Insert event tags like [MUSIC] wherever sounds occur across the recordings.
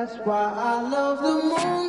That's why I love the moon.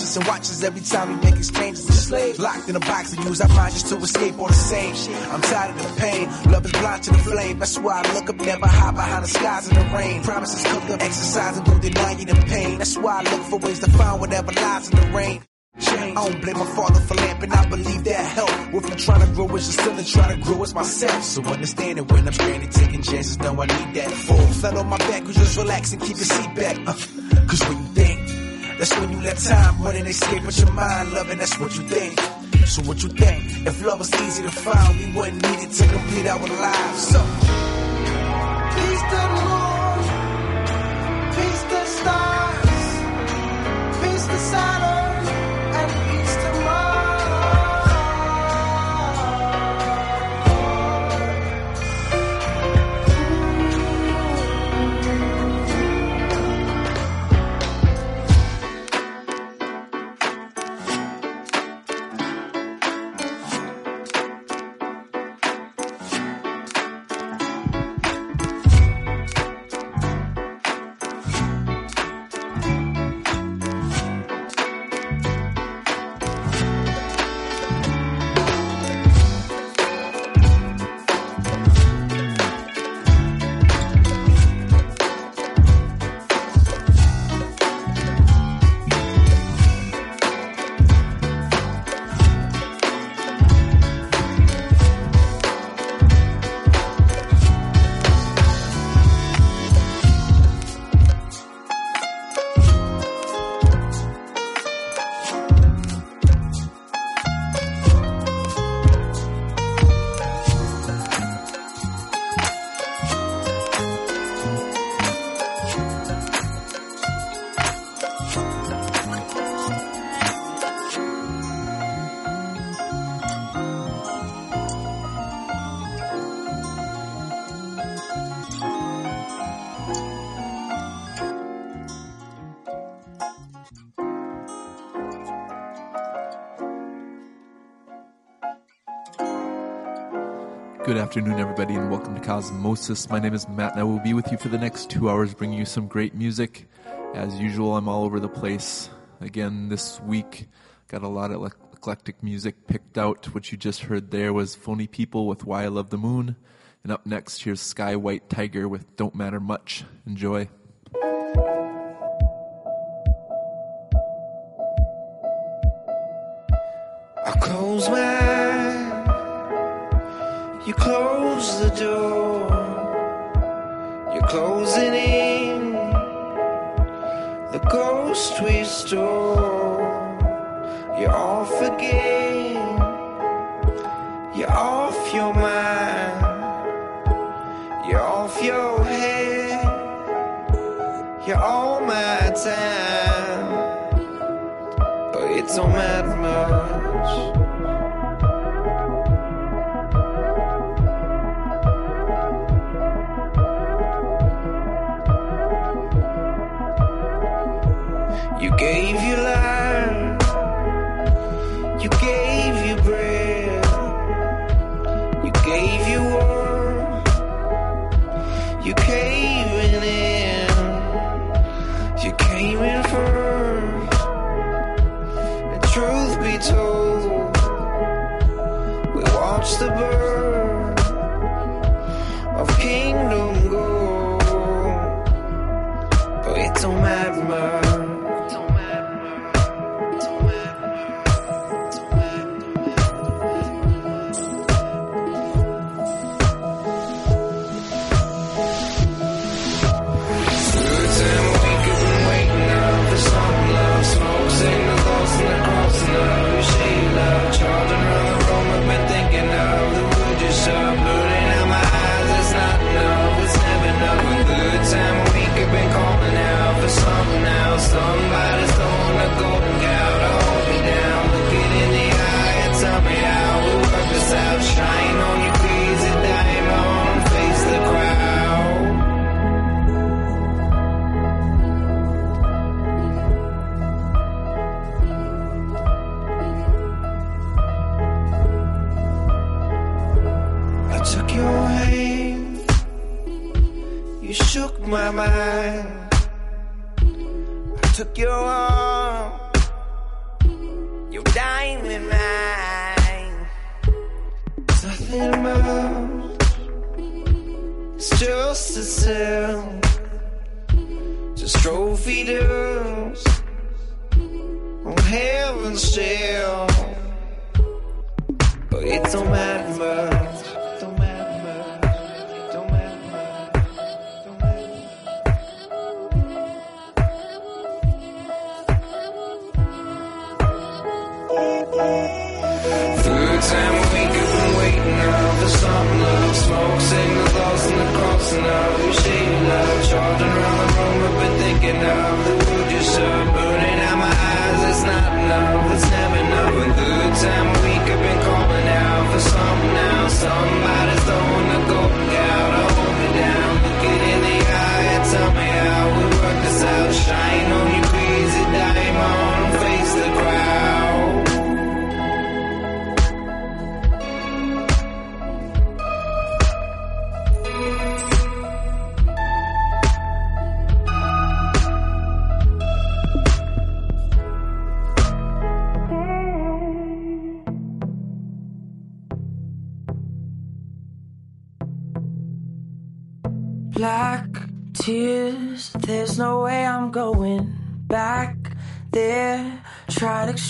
Us and watches every time we make exchanges? The slaves locked in a box and use our minds just to escape all the same shit. I'm tired of the pain, love is blind to the flame. That's why I look up, never hide behind the skies in the rain. Promises cooked up, exercise exercising, don't deny you the pain. That's why I look for ways to find whatever lies in the rain. I don't blame my father for lamping, I believe that help. If I'm trying to grow as a still and trying to grow as myself. So understand it when I'm stranded, taking chances, know I need that. Full flat on my back, we just relax and keep your seat back. Uh, [LAUGHS] Cause when you think, that's when you let time run and escape with your mind, loving, that's what you think. So what you think? If love was easy to find, we wouldn't need it to complete our lives. So, to Good afternoon, everybody, and welcome to Cosmosis. My name is Matt, and I will be with you for the next two hours, bringing you some great music. As usual, I'm all over the place. Again, this week, got a lot of eclectic music picked out. What you just heard there was Phony People with Why I Love the Moon. And up next, here's Sky White Tiger with Don't Matter Much. Enjoy. I close my eyes close the door. You're closing in the ghost we stole. You're off again. You're off your mind. You're off your head. You're all my time. But it's all matter. of kingdoms.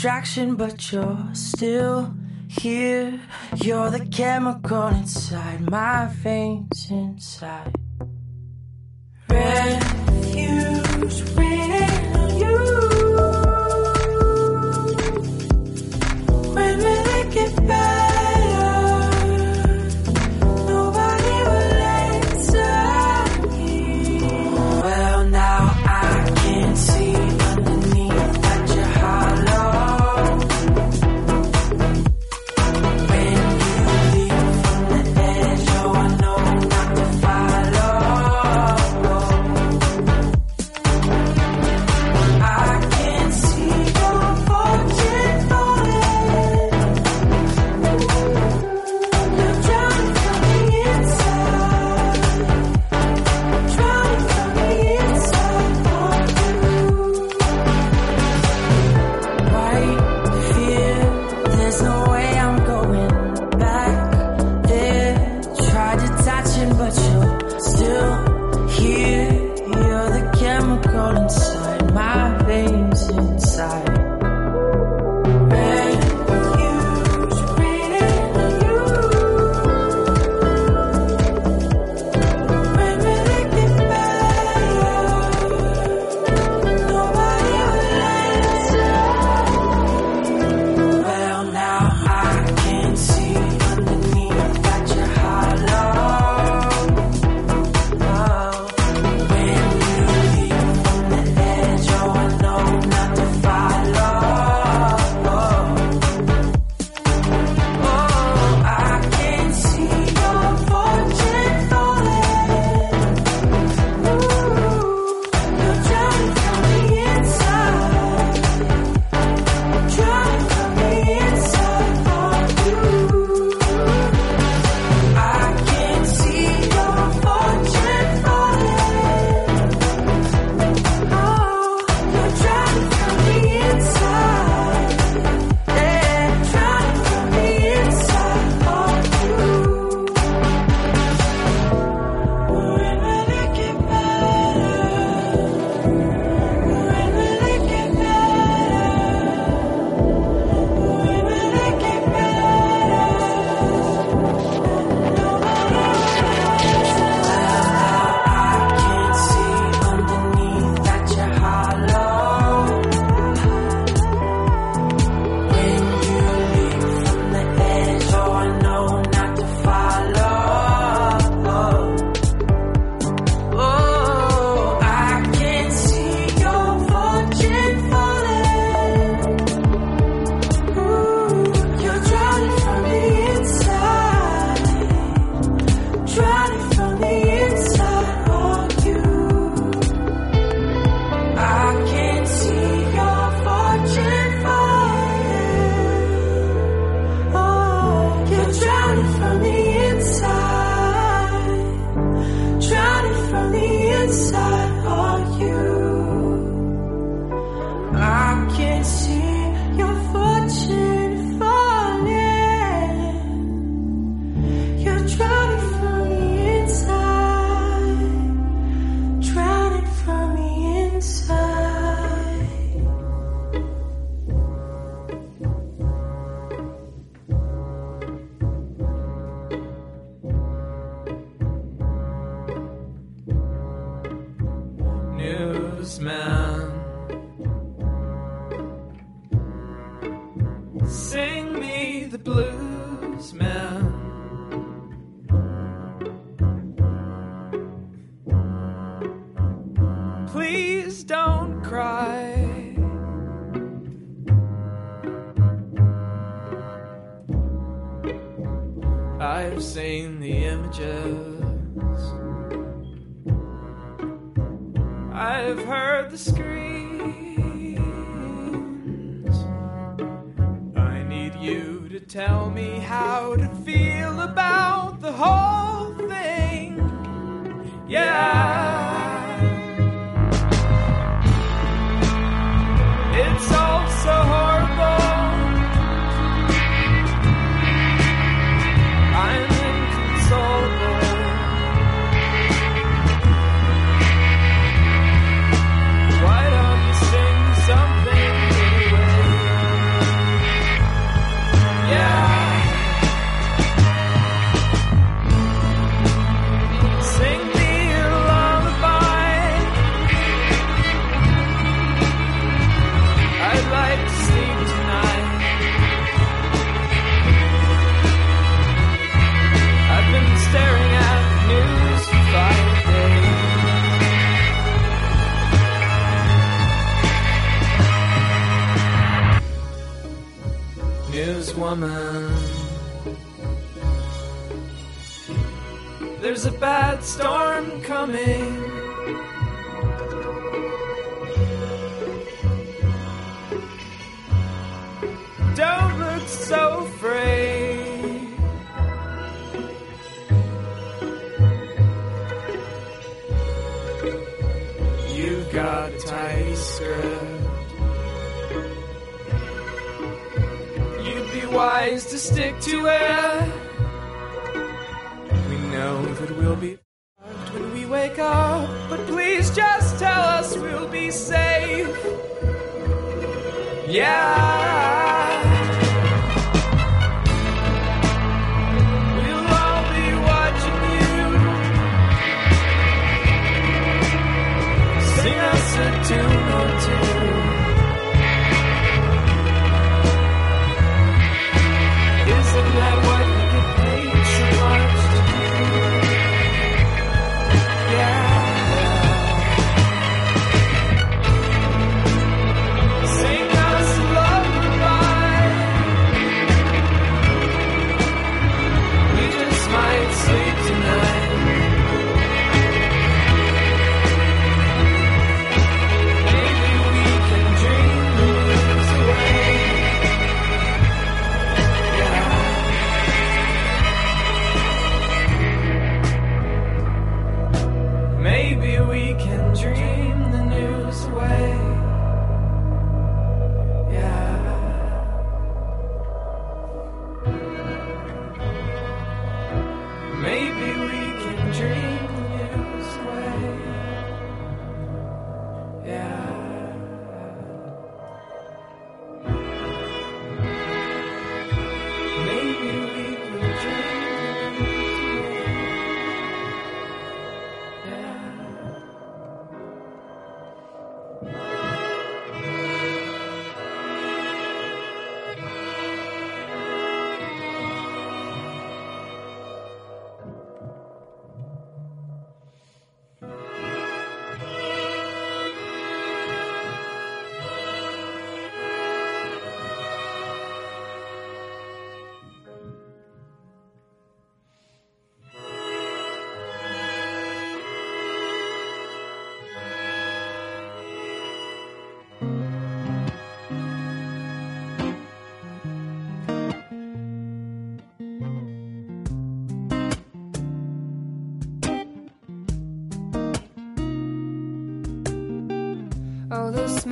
distraction, but you're still here. You're the chemical inside my veins.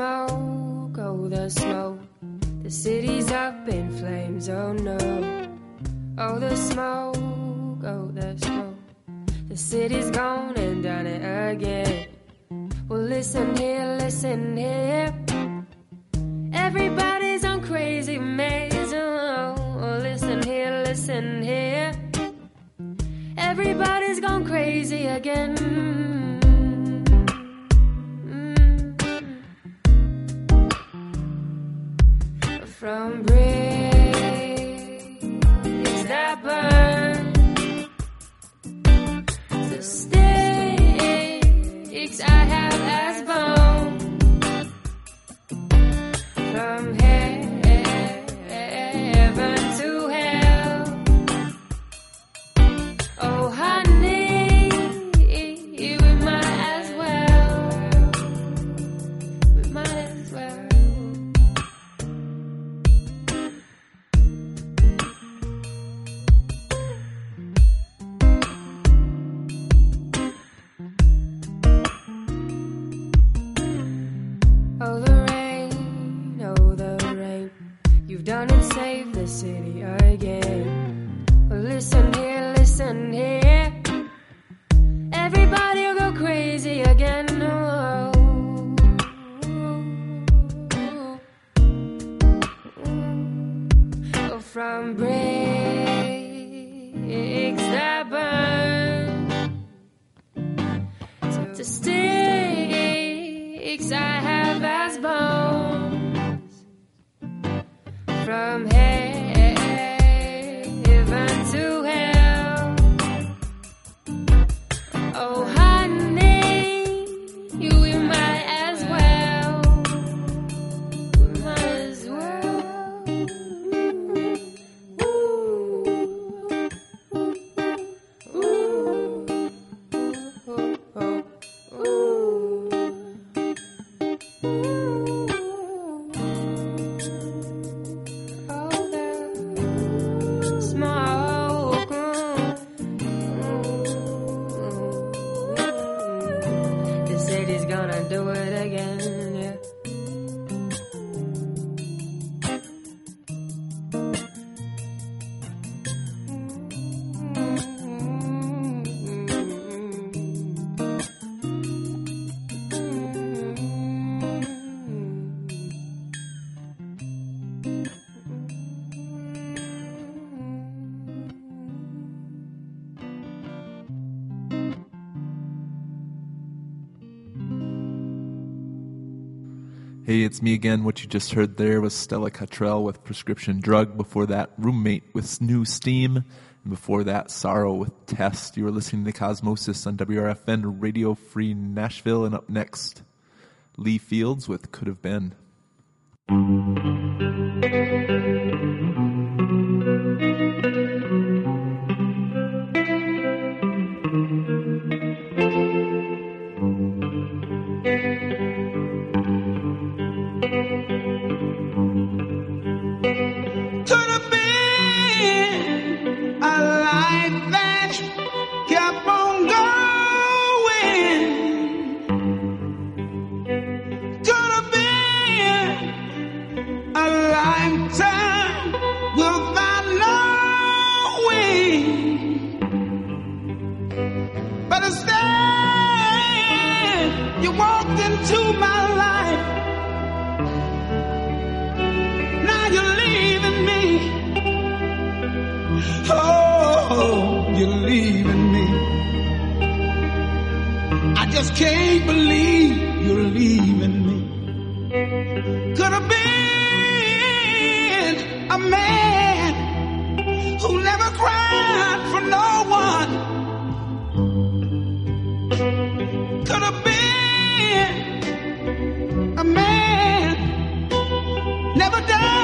smoke, oh, the smoke. The city's up in flames, oh no. Oh, the smoke, oh, the smoke. The city's gone and done it again. Well, listen here, listen here. Everybody's on crazy maze, oh, oh listen here, listen here. Everybody's gone crazy again. from Hey, it's me again. What you just heard there was Stella Cottrell with Prescription Drug. Before that, Roommate with New Steam. And before that, Sorrow with Test. You were listening to Cosmosis on WRFN Radio Free Nashville. And up next, Lee Fields with Could Have Been. But instead, you walked into my life. Now you're leaving me. Oh, you're leaving me. I just can't believe you're leaving me. Never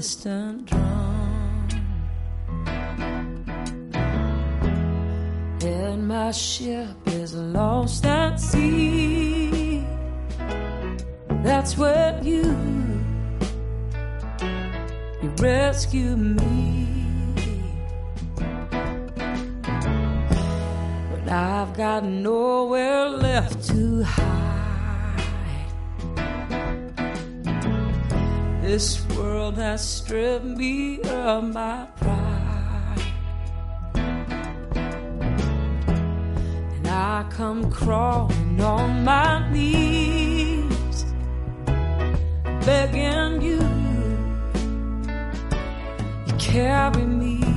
distant I come crawling on my knees, begging you, you carry me.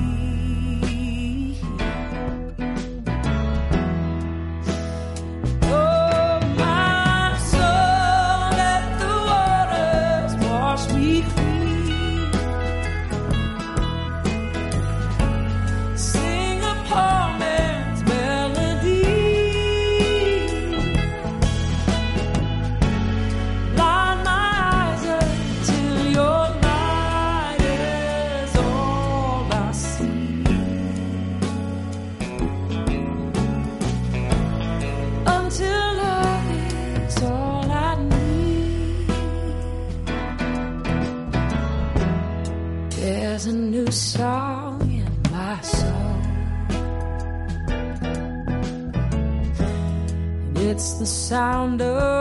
sound of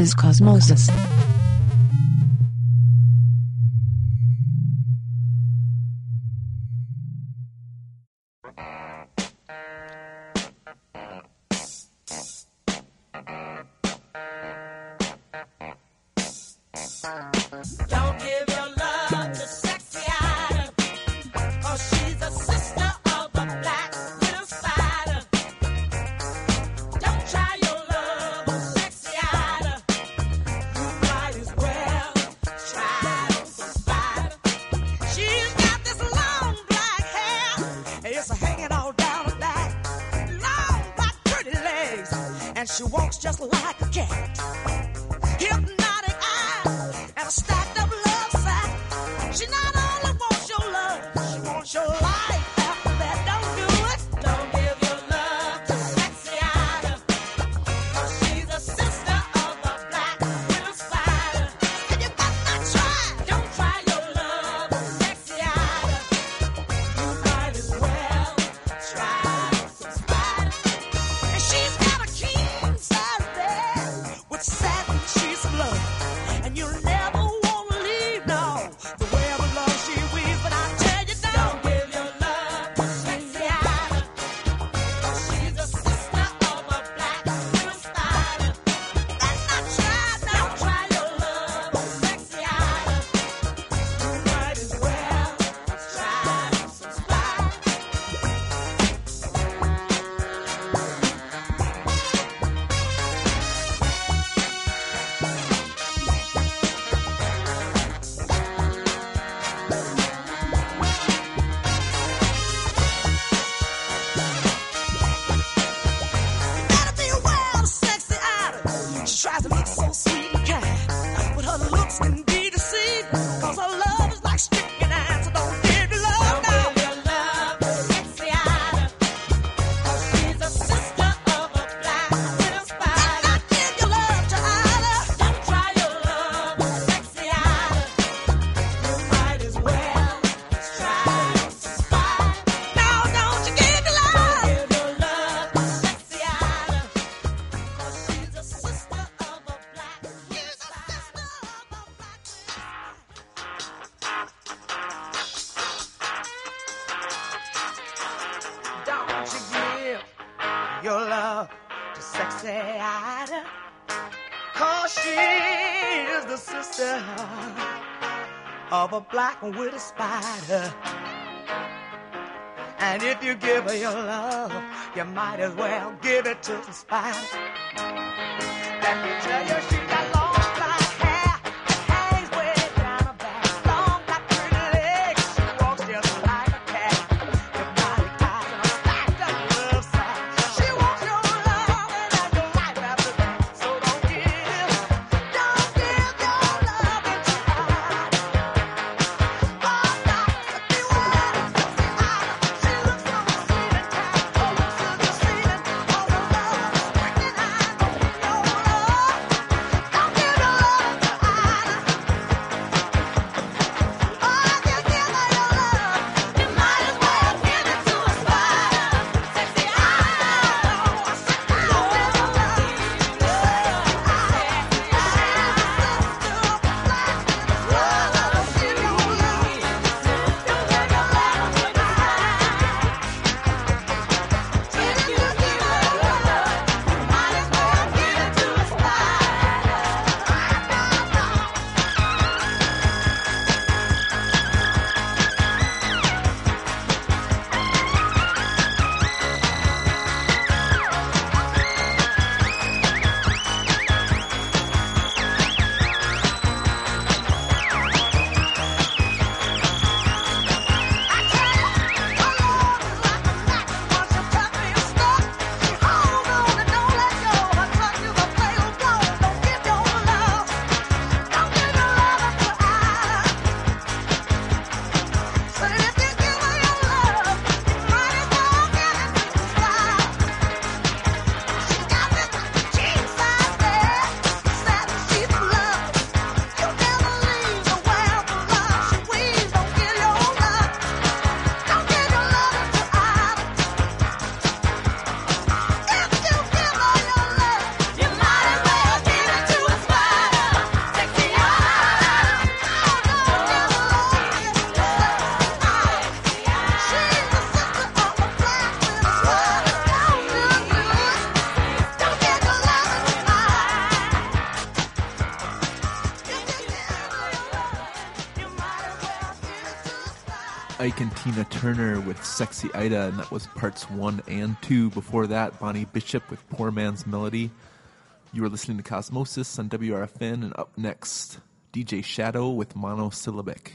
This is Cosmosis. She walks just like a cat. like with a spider. And if you give her your love, you might as well give it to the spider. Let me you, Tina Turner with Sexy Ida, and that was parts one and two. Before that, Bonnie Bishop with Poor Man's Melody. You are listening to Cosmosis on WRFN, and up next, DJ Shadow with Monosyllabic.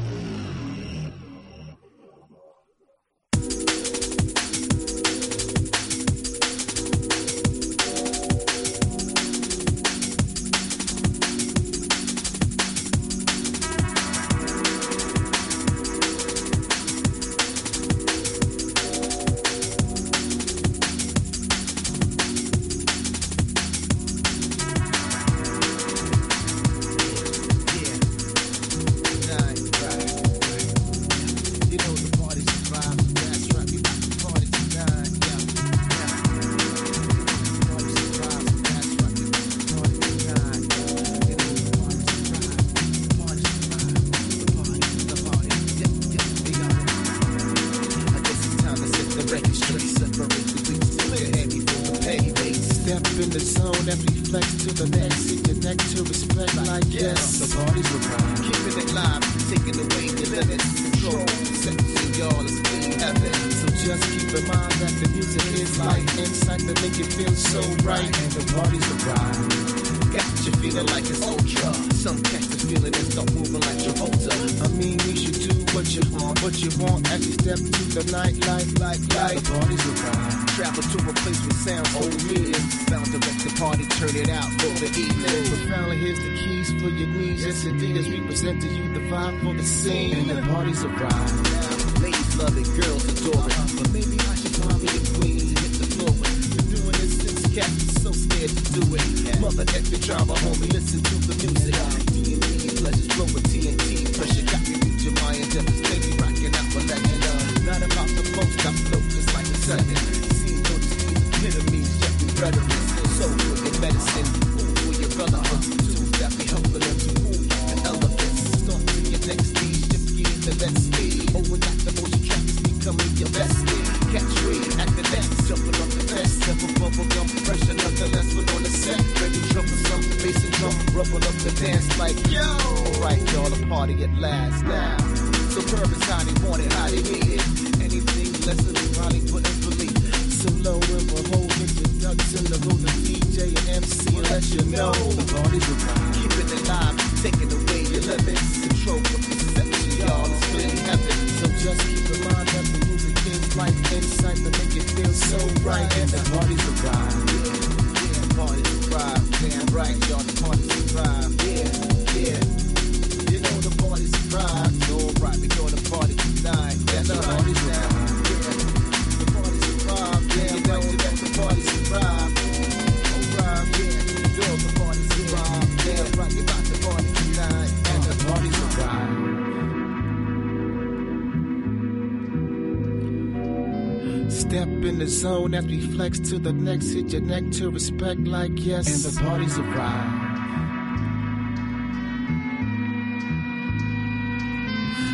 zone as we flex to the next. Hit your neck to respect, like yes. And the party's arrived.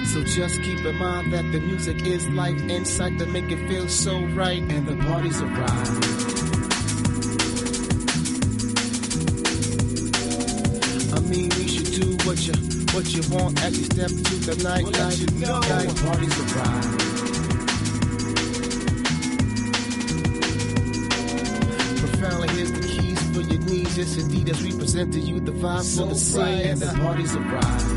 So just keep in mind that the music is life, insight that make it feel so right, and the party's arrived. I mean, you should do what you what you want as you step to the night. We'll you know. night party's arrived. authenticity that's represented you the vibe so for the sight and the parties arrive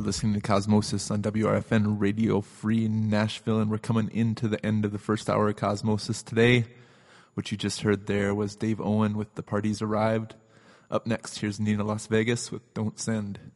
are listening to Cosmosis on WRFN Radio Free Nashville, and we're coming into the end of the first hour of Cosmosis today. What you just heard there was Dave Owen with The Parties Arrived. Up next, here's Nina Las Vegas with Don't Send.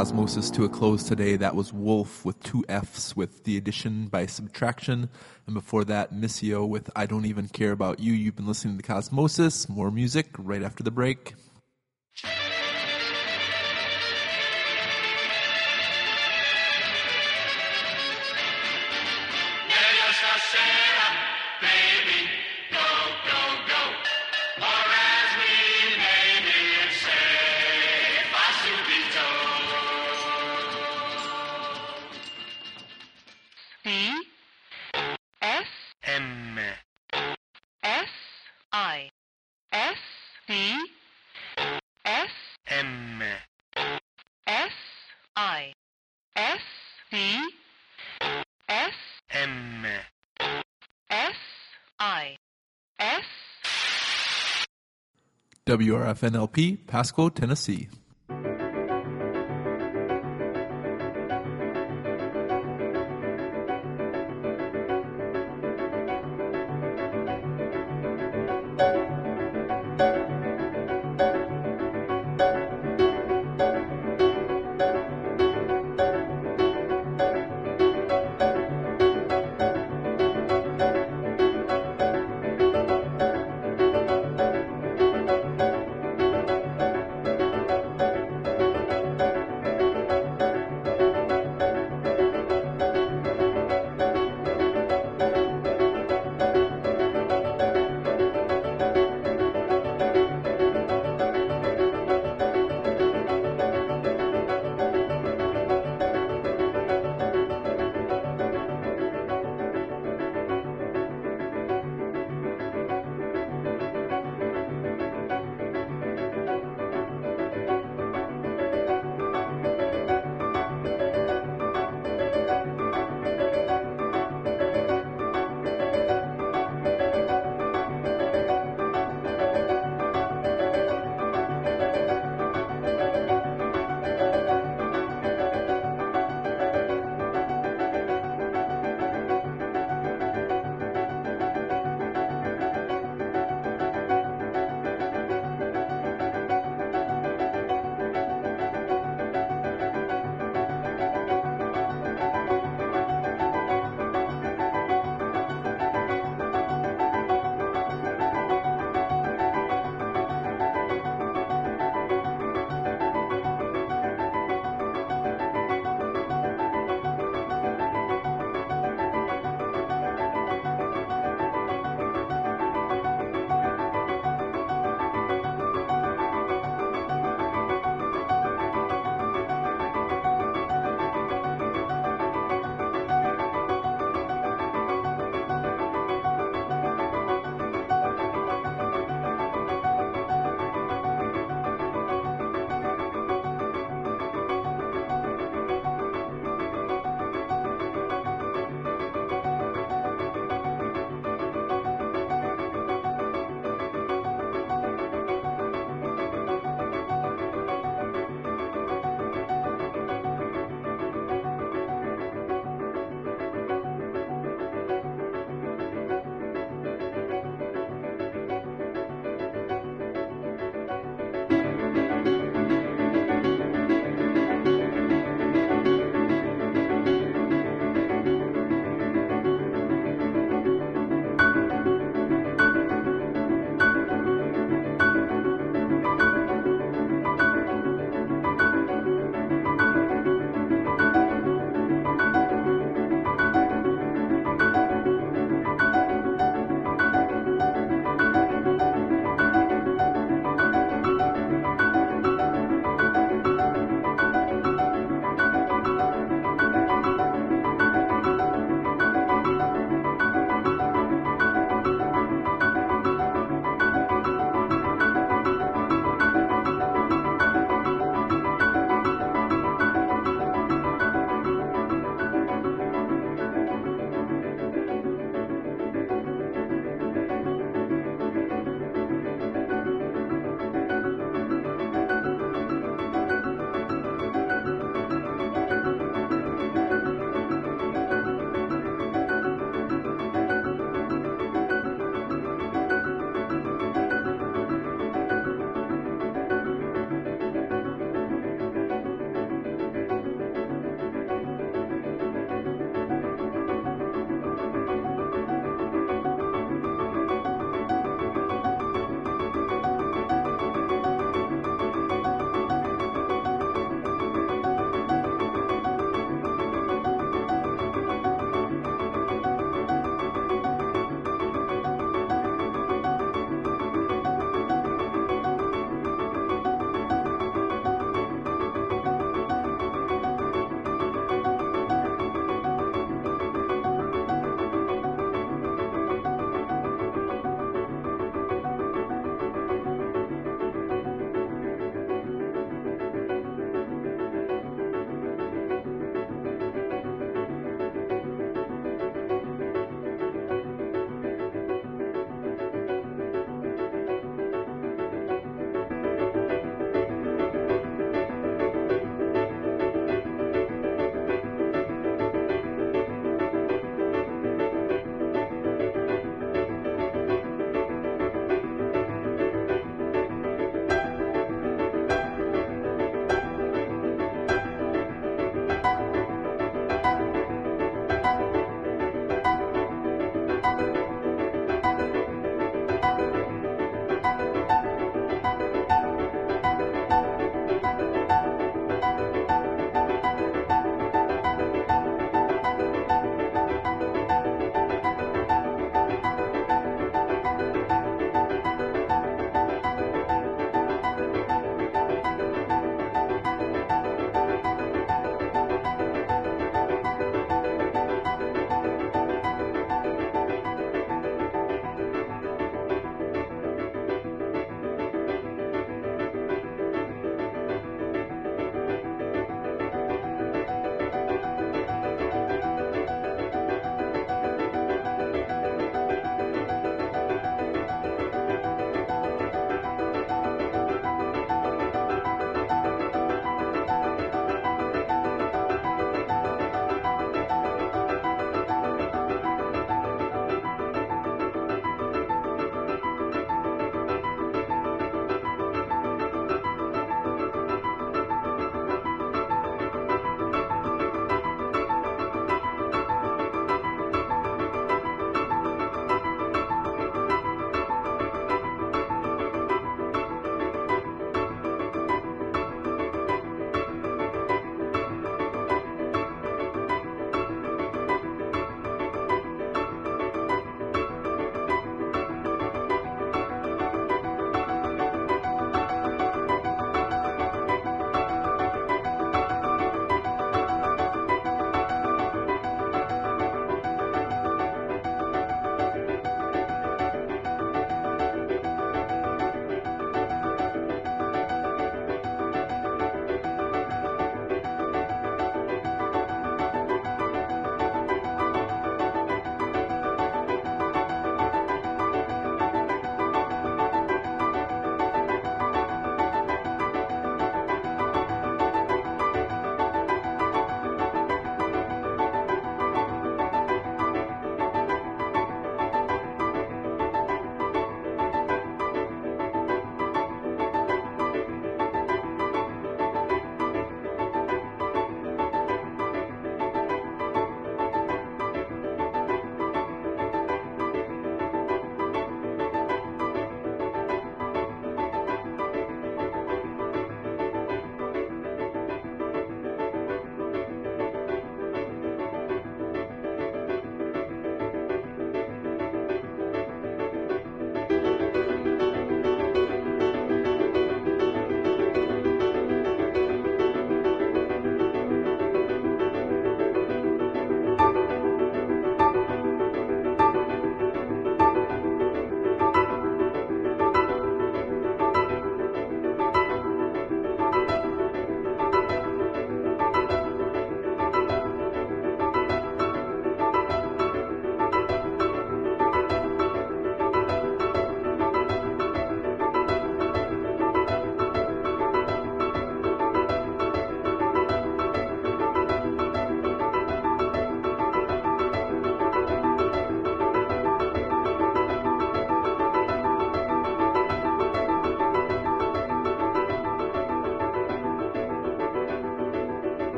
Cosmosis to a close today, that was Wolf with two F's with the addition by subtraction. And before that, Missio with I Don't Even Care About You. You've been listening to Cosmosis. More music right after the break. WRFNLP, Pasquo, Tennessee.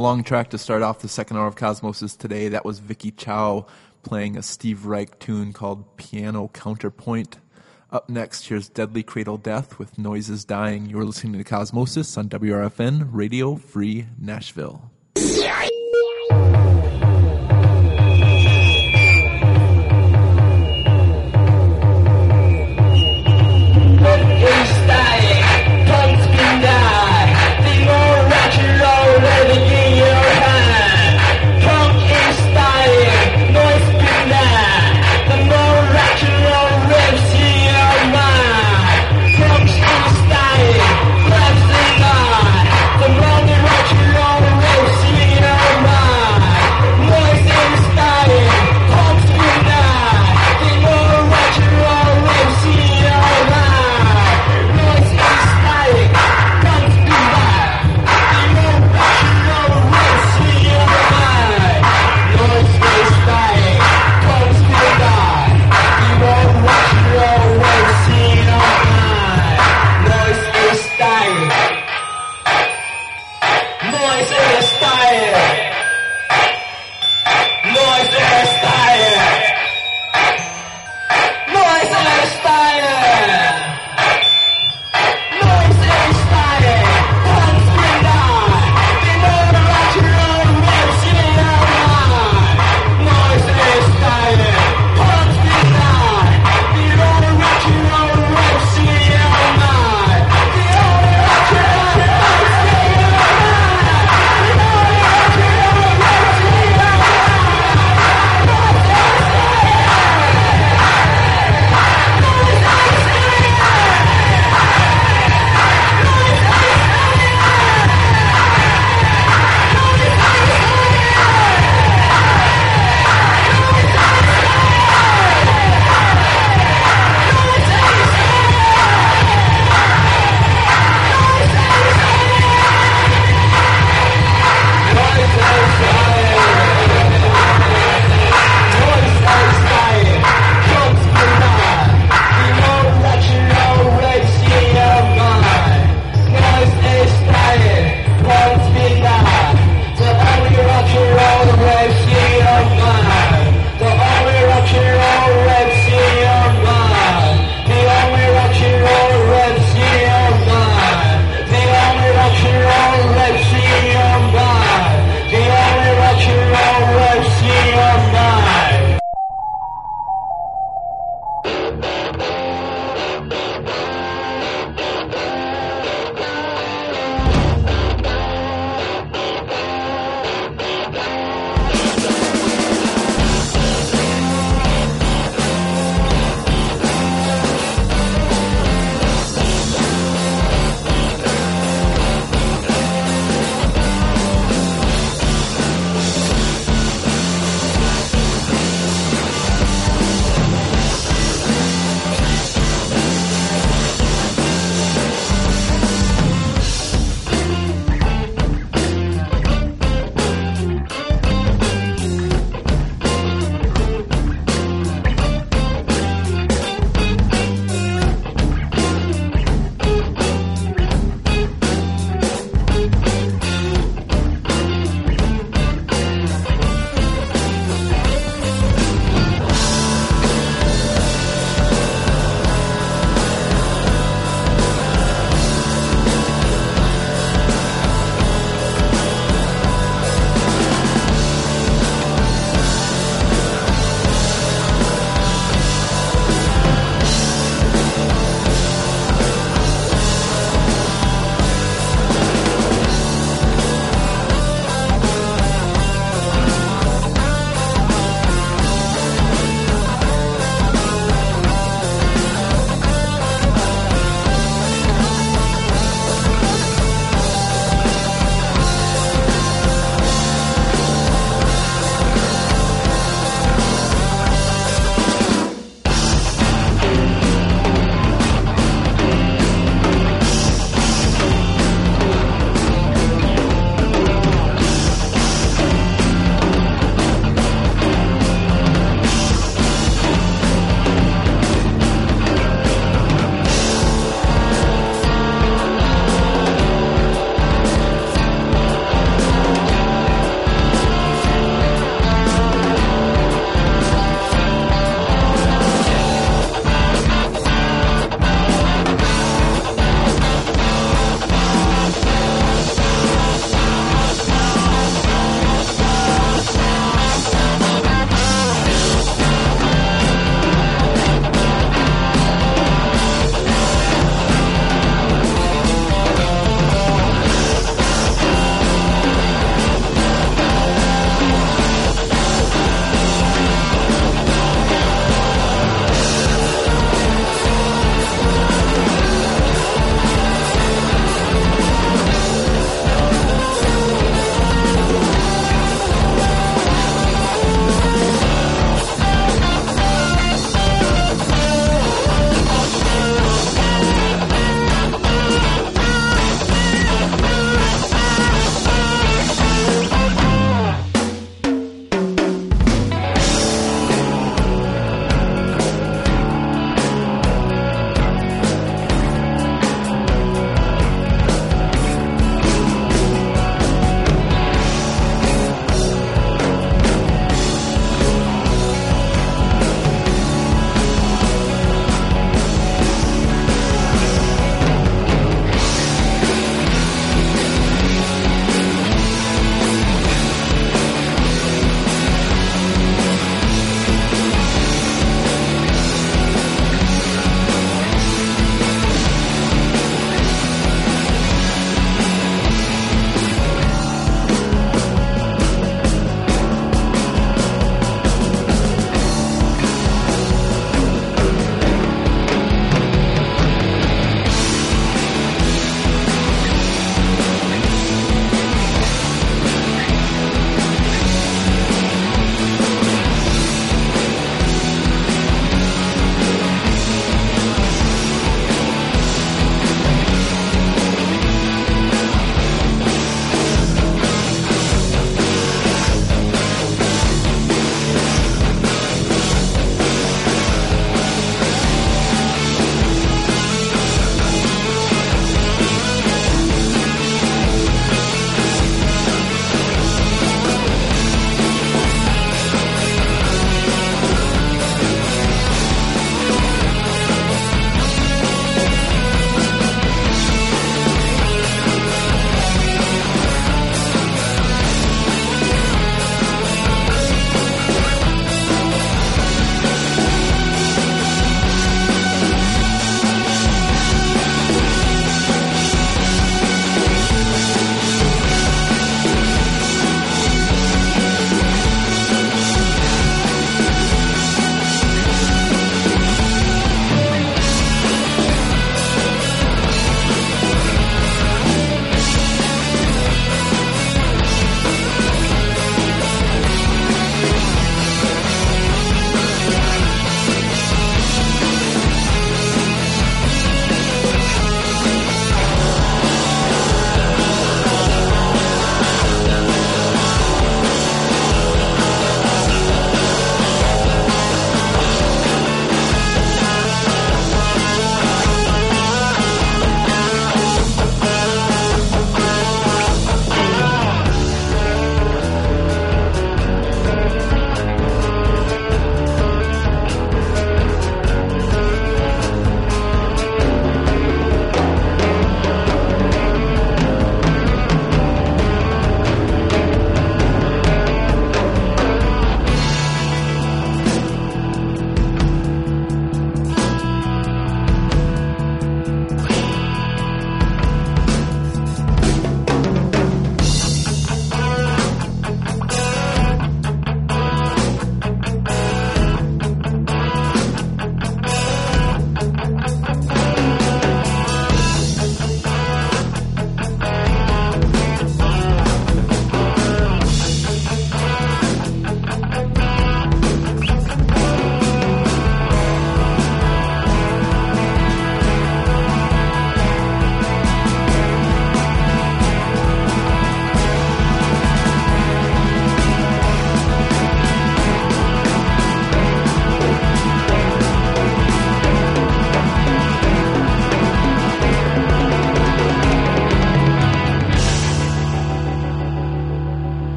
Long track to start off the second hour of Cosmosis today. That was Vicky Chow playing a Steve Reich tune called Piano Counterpoint. Up next, here's Deadly Cradle Death with Noises Dying. You're listening to Cosmosis on WRFN Radio Free Nashville.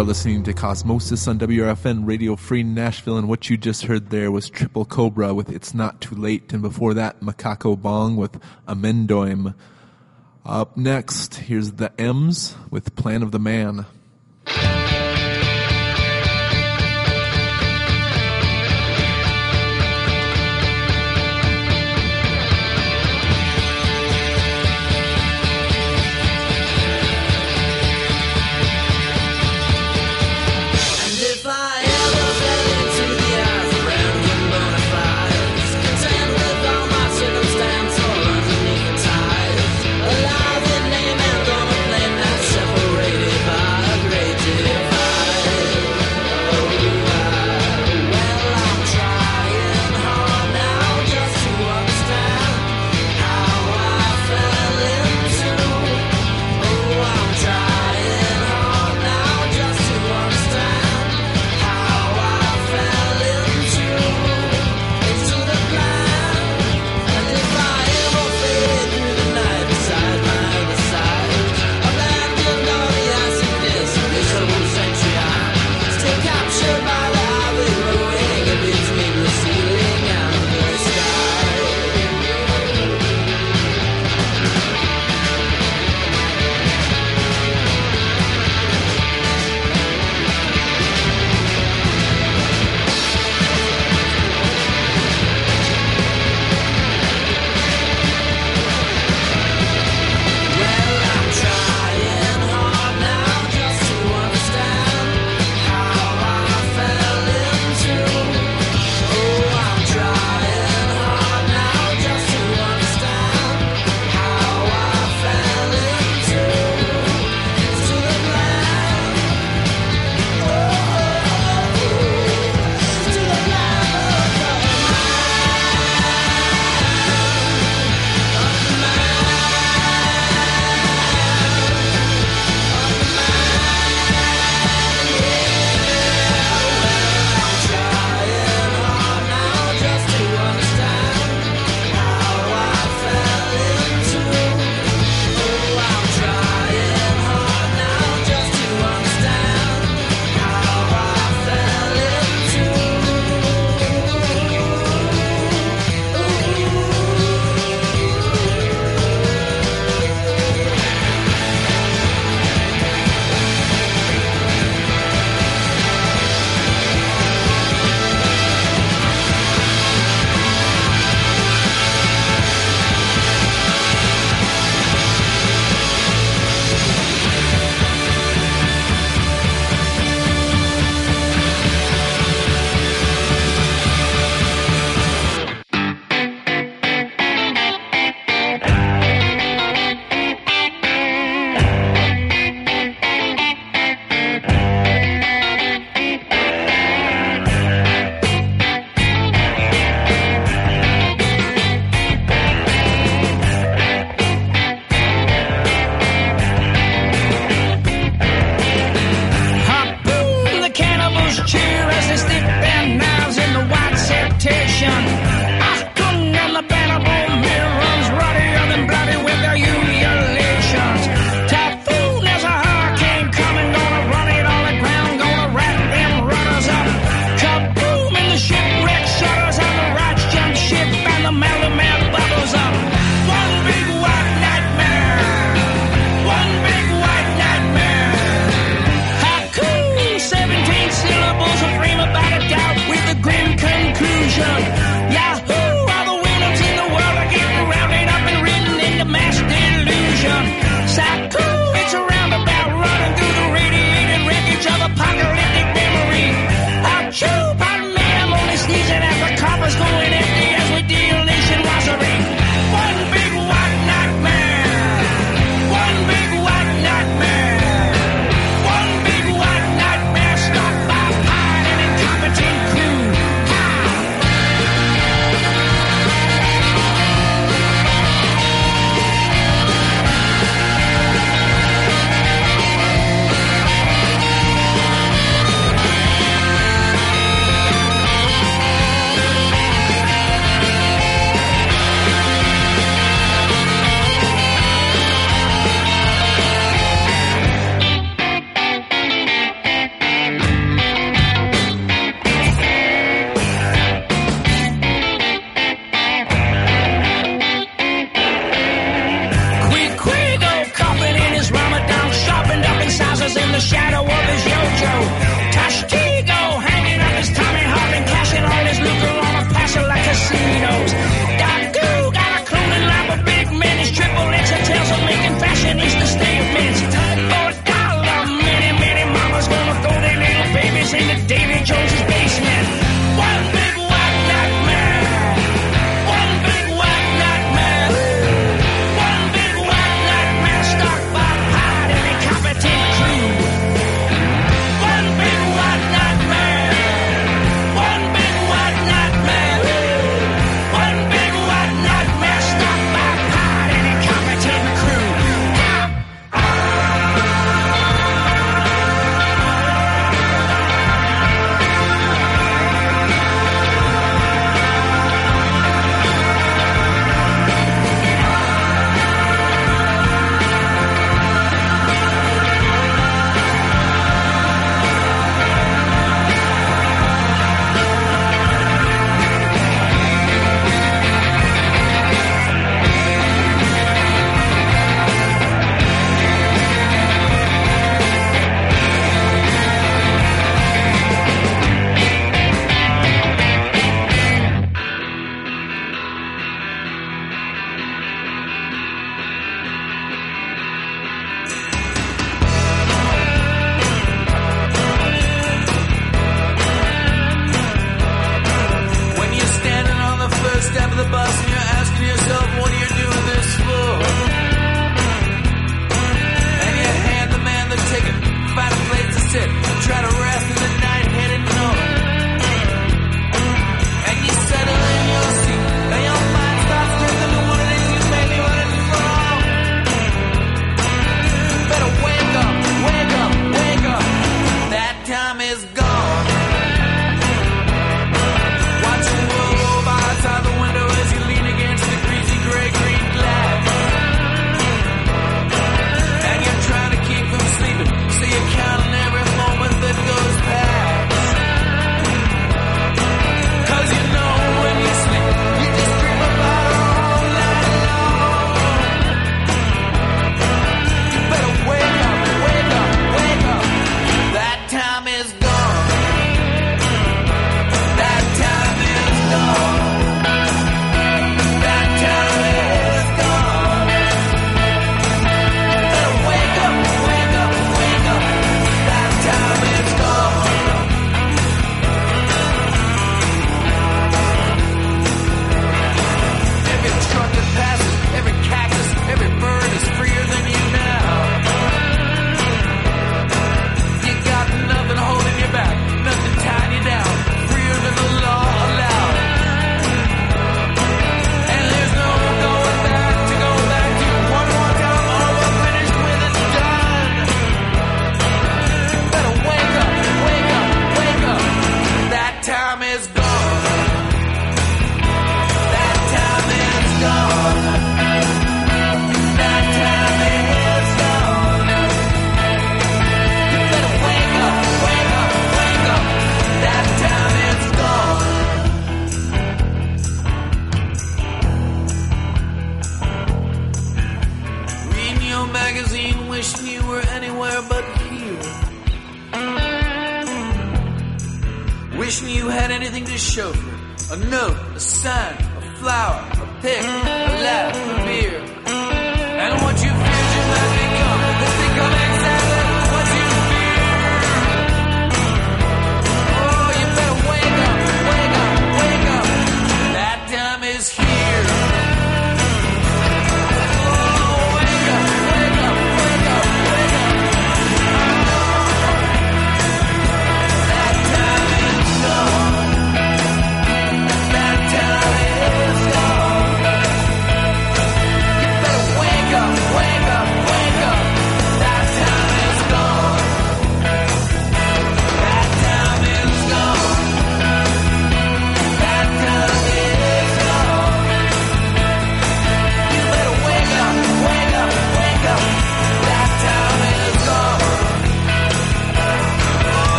Are listening to Cosmosis on WRFN Radio Free Nashville, and what you just heard there was Triple Cobra with It's Not Too Late, and before that, Macaco Bong with Amendoim. Up next, here's the M's with Plan of the Man.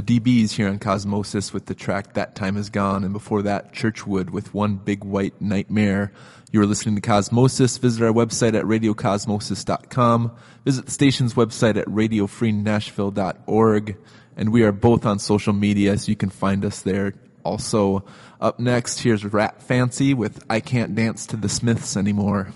the DBs here on Cosmosis with the track That Time Is Gone, and before that, Churchwood with One Big White Nightmare. You are listening to Cosmosis. Visit our website at radiocosmosis.com. Visit the station's website at radiofreenashville.org. And we are both on social media, so you can find us there. Also, up next, here's Rat Fancy with I Can't Dance to the Smiths Anymore.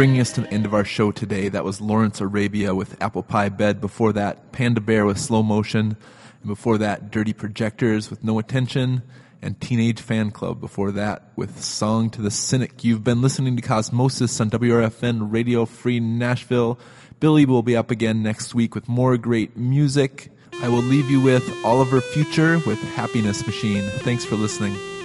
bringing us to the end of our show today. That was Lawrence Arabia with Apple Pie Bed. Before that, Panda Bear with Slow Motion. And before that, Dirty Projectors with No Intention. And Teenage Fanclub before that with Song to the Cynic. You've been listening to Cosmosis on WRFN Radio Free Nashville. Billy will be up again next week with more great music. I will leave you with Oliver Future with Happiness Machine. Thanks for listening.